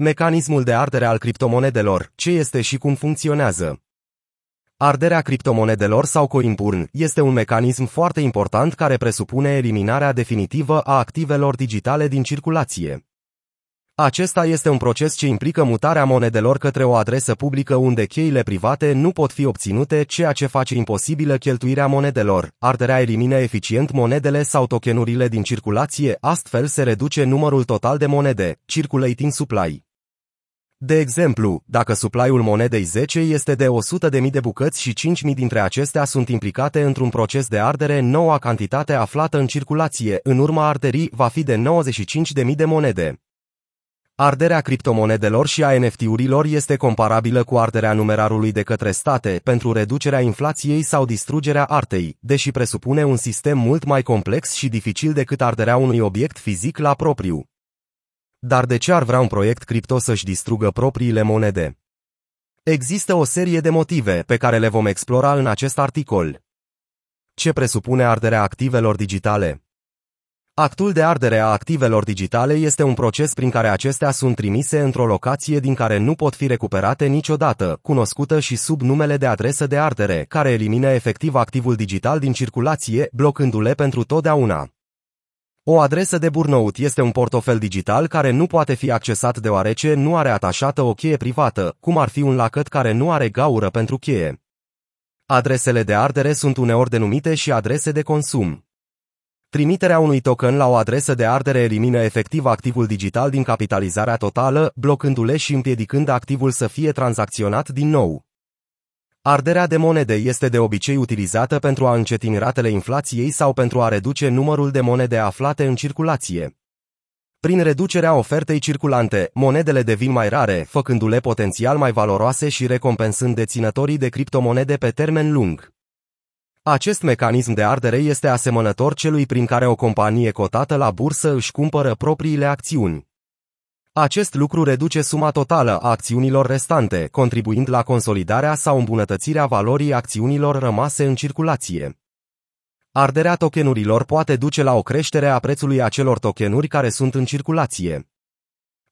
Mecanismul de ardere al criptomonedelor, ce este și cum funcționează. Arderea criptomonedelor sau coinburn este un mecanism foarte important care presupune eliminarea definitivă a activelor digitale din circulație. Acesta este un proces ce implică mutarea monedelor către o adresă publică unde cheile private nu pot fi obținute, ceea ce face imposibilă cheltuirea monedelor. Arderea elimină eficient monedele sau tokenurile din circulație, astfel se reduce numărul total de monede, circulating supply. De exemplu, dacă supply-ul monedei 10 este de 100.000 de bucăți și 5.000 dintre acestea sunt implicate într-un proces de ardere, noua cantitate aflată în circulație în urma arderii va fi de 95.000 de monede. Arderea criptomonedelor și a NFT-urilor este comparabilă cu arderea numerarului de către state pentru reducerea inflației sau distrugerea artei, deși presupune un sistem mult mai complex și dificil decât arderea unui obiect fizic la propriu. Dar de ce ar vrea un proiect cripto să-și distrugă propriile monede? Există o serie de motive pe care le vom explora în acest articol. Ce presupune arderea activelor digitale? Actul de ardere a activelor digitale este un proces prin care acestea sunt trimise într-o locație din care nu pot fi recuperate niciodată, cunoscută și sub numele de adresă de ardere, care elimină efectiv activul digital din circulație, blocându-le pentru totdeauna. O adresă de burnout este un portofel digital care nu poate fi accesat deoarece nu are atașată o cheie privată, cum ar fi un lacăt care nu are gaură pentru cheie. Adresele de ardere sunt uneori denumite și adrese de consum. Trimiterea unui token la o adresă de ardere elimină efectiv activul digital din capitalizarea totală, blocându-le și împiedicând activul să fie tranzacționat din nou. Arderea de monede este de obicei utilizată pentru a încetini ratele inflației sau pentru a reduce numărul de monede aflate în circulație. Prin reducerea ofertei circulante, monedele devin mai rare, făcându-le potențial mai valoroase și recompensând deținătorii de criptomonede pe termen lung. Acest mecanism de ardere este asemănător celui prin care o companie cotată la bursă își cumpără propriile acțiuni. Acest lucru reduce suma totală a acțiunilor restante, contribuind la consolidarea sau îmbunătățirea valorii acțiunilor rămase în circulație. Arderea tokenurilor poate duce la o creștere a prețului acelor tokenuri care sunt în circulație.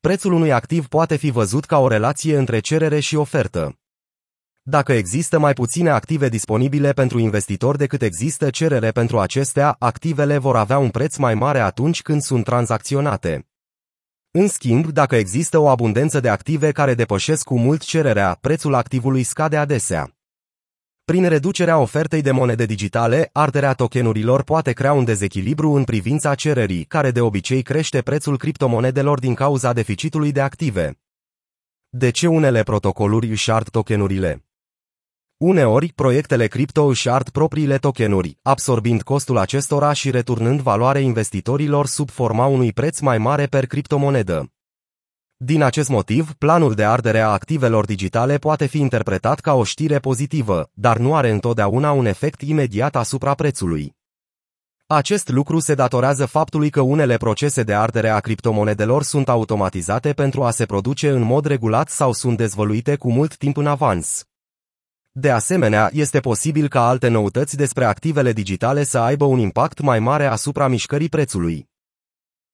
Prețul unui activ poate fi văzut ca o relație între cerere și ofertă. Dacă există mai puține active disponibile pentru investitori decât există cerere pentru acestea, activele vor avea un preț mai mare atunci când sunt tranzacționate. În schimb, dacă există o abundență de active care depășesc cu mult cererea, prețul activului scade adesea. Prin reducerea ofertei de monede digitale, arderea tokenurilor poate crea un dezechilibru în privința cererii, care de obicei crește prețul criptomonedelor din cauza deficitului de active. De ce unele protocoluri își ard tokenurile? Uneori, proiectele cripto își ard propriile tokenuri, absorbind costul acestora și returnând valoare investitorilor sub forma unui preț mai mare per criptomonedă. Din acest motiv, planul de ardere a activelor digitale poate fi interpretat ca o știre pozitivă, dar nu are întotdeauna un efect imediat asupra prețului. Acest lucru se datorează faptului că unele procese de ardere a criptomonedelor sunt automatizate pentru a se produce în mod regulat sau sunt dezvăluite cu mult timp în avans. De asemenea, este posibil ca alte noutăți despre activele digitale să aibă un impact mai mare asupra mișcării prețului.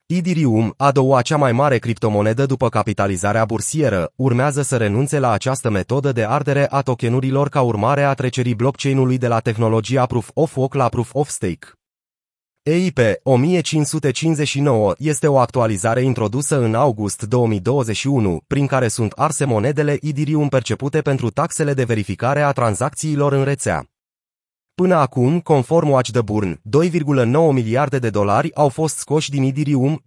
Ethereum, a doua cea mai mare criptomonedă după capitalizarea bursieră, urmează să renunțe la această metodă de ardere a tokenurilor ca urmare a trecerii blockchain-ului de la tehnologia Proof of Work la Proof of Stake. EIP 1559 este o actualizare introdusă în august 2021, prin care sunt arse monedele Ethereum percepute pentru taxele de verificare a tranzacțiilor în rețea. Până acum, conform Watch the Burn, 2,9 miliarde de dolari au fost scoși din Ethereum,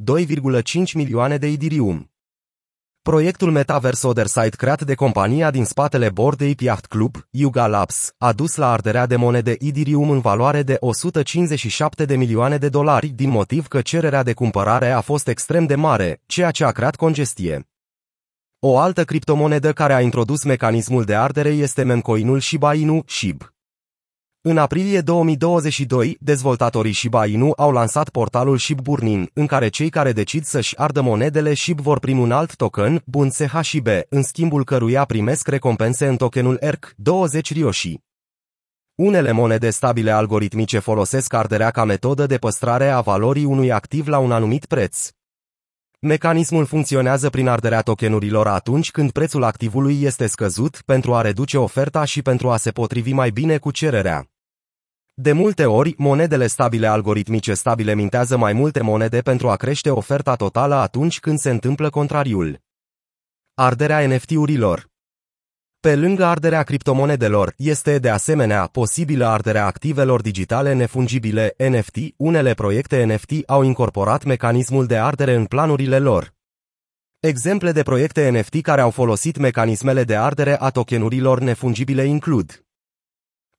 2,5 milioane de Ethereum. Proiectul Metaverse Otherside creat de compania din spatele Bored Ape Yacht Club, Yuga Labs, a dus la arderea de monede Ethereum în valoare de 157 de milioane de dolari din motiv că cererea de cumpărare a fost extrem de mare, ceea ce a creat congestie. O altă criptomonedă care a introdus mecanismul de ardere este memcoinul Shiba Inu, SHIB. În aprilie 2022, dezvoltatorii Shiba Inu au lansat portalul SHIB Burnin, în care cei care decid să-și ardă monedele SHIB vor primi un alt token, bun CHIB, în schimbul căruia primesc recompense în tokenul ERC, 20 Ryoshi. Unele monede stabile algoritmice folosesc arderea ca metodă de păstrare a valorii unui activ la un anumit preț. Mecanismul funcționează prin arderea tokenurilor atunci când prețul activului este scăzut pentru a reduce oferta și pentru a se potrivi mai bine cu cererea. De multe ori, monedele stabile algoritmice stabile mintează mai multe monede pentru a crește oferta totală atunci când se întâmplă contrariul. Arderea NFT-urilor Pe lângă arderea criptomonedelor, este de asemenea posibilă arderea activelor digitale nefungibile NFT. Unele proiecte NFT au incorporat mecanismul de ardere în planurile lor. Exemple de proiecte NFT care au folosit mecanismele de ardere a tokenurilor nefungibile includ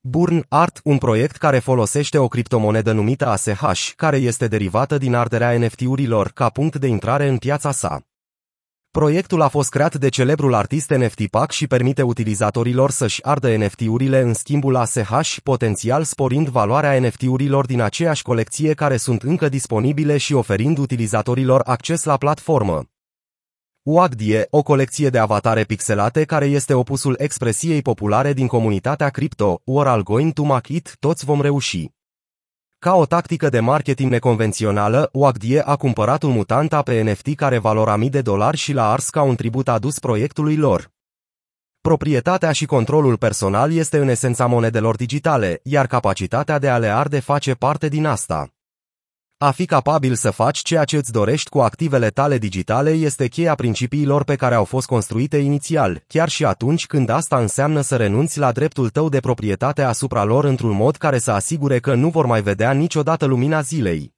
Burn Art, un proiect care folosește o criptomonedă numită ASH, care este derivată din arderea NFT-urilor ca punct de intrare în piața sa. Proiectul a fost creat de celebrul artist NFT Pack și permite utilizatorilor să-și ardă NFT-urile în schimbul ASH, potențial sporind valoarea NFT-urilor din aceeași colecție care sunt încă disponibile și oferind utilizatorilor acces la platformă. WAGDIE, o colecție de avatare pixelate care este opusul expresiei populare din comunitatea cripto, We're all going to make it, toți vom reuși. Ca o tactică de marketing neconvențională, WAGDIE a cumpărat un mutant pe NFT care valora mii de dolari și l-a ars ca un tribut adus proiectului lor. Proprietatea și controlul personal este în esența monedelor digitale, iar capacitatea de a le arde face parte din asta. A fi capabil să faci ceea ce îți dorești cu activele tale digitale este cheia principiilor pe care au fost construite inițial, chiar și atunci când asta înseamnă să renunți la dreptul tău de proprietate asupra lor într-un mod care să asigure că nu vor mai vedea niciodată lumina zilei.